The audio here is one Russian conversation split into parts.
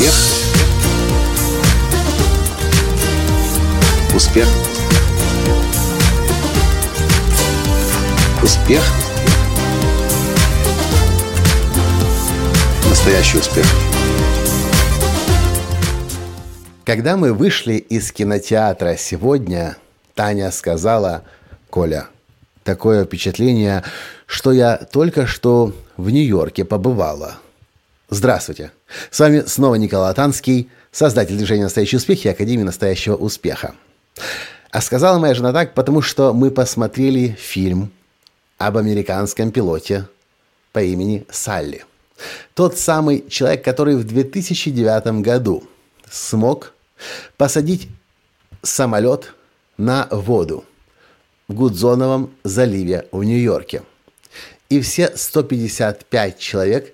Успех. Успех. Успех. Настоящий успех. Когда мы вышли из кинотеатра сегодня, Таня сказала, Коля, такое впечатление, что я только что в Нью-Йорке побывала. Здравствуйте. С вами снова Николай Танский, создатель движения «Настоящий успех» и Академии «Настоящего успеха». А сказала моя жена так, потому что мы посмотрели фильм об американском пилоте по имени Салли. Тот самый человек, который в 2009 году смог посадить самолет на воду в Гудзоновом заливе в Нью-Йорке. И все 155 человек,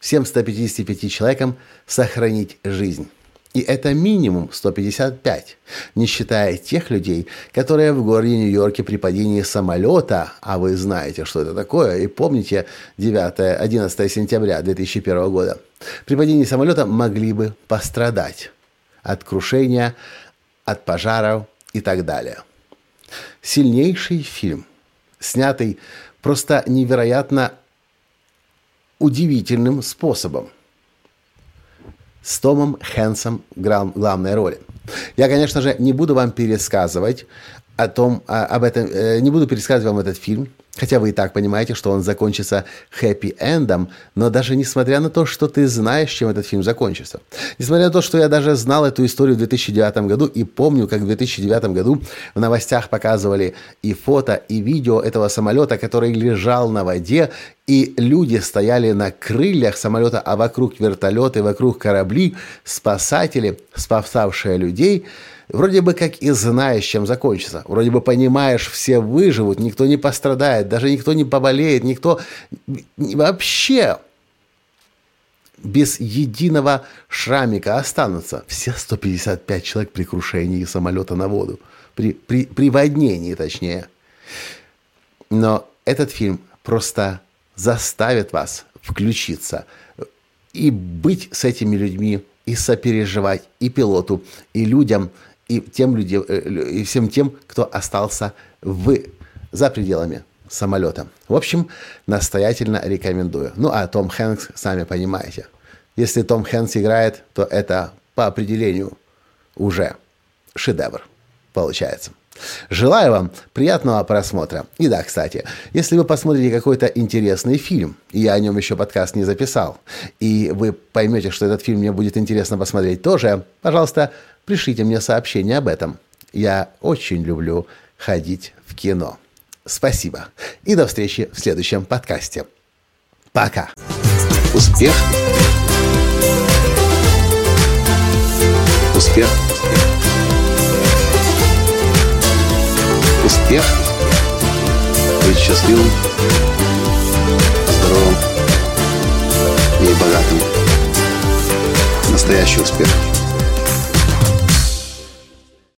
всем 155 человекам сохранить жизнь. И это минимум 155, не считая тех людей, которые в городе Нью-Йорке при падении самолета, а вы знаете, что это такое, и помните 9-11 сентября 2001 года, при падении самолета могли бы пострадать от крушения, от пожаров и так далее. Сильнейший фильм, снятый просто невероятно удивительным способом. С Томом Хэнсом в главной роли. Я, конечно же, не буду вам пересказывать о том, об этом, э, не буду пересказывать вам этот фильм, Хотя вы и так понимаете, что он закончится хэппи-эндом, но даже несмотря на то, что ты знаешь, чем этот фильм закончится. Несмотря на то, что я даже знал эту историю в 2009 году и помню, как в 2009 году в новостях показывали и фото, и видео этого самолета, который лежал на воде, и люди стояли на крыльях самолета, а вокруг вертолеты, вокруг корабли, спасатели, спасавшие людей – Вроде бы как и знаешь, чем закончится. Вроде бы понимаешь, все выживут, никто не пострадает, даже никто не поболеет, никто вообще без единого шрамика останутся. Все 155 человек при крушении самолета на воду. При, при, при воднении, точнее. Но этот фильм просто заставит вас включиться и быть с этими людьми, и сопереживать и пилоту, и людям – и, тем людям, э, и всем тем, кто остался в, за пределами самолета. В общем, настоятельно рекомендую. Ну, а Том Хэнкс, сами понимаете. Если Том Хэнкс играет, то это по определению уже шедевр получается. Желаю вам приятного просмотра. И да, кстати, если вы посмотрите какой-то интересный фильм, и я о нем еще подкаст не записал, и вы поймете, что этот фильм мне будет интересно посмотреть тоже, пожалуйста, пришлите мне сообщение об этом. Я очень люблю ходить в кино. Спасибо. И до встречи в следующем подкасте. Пока. Успех. Успех. Успех. Быть счастливым, здоровым и богатым. Настоящий успех.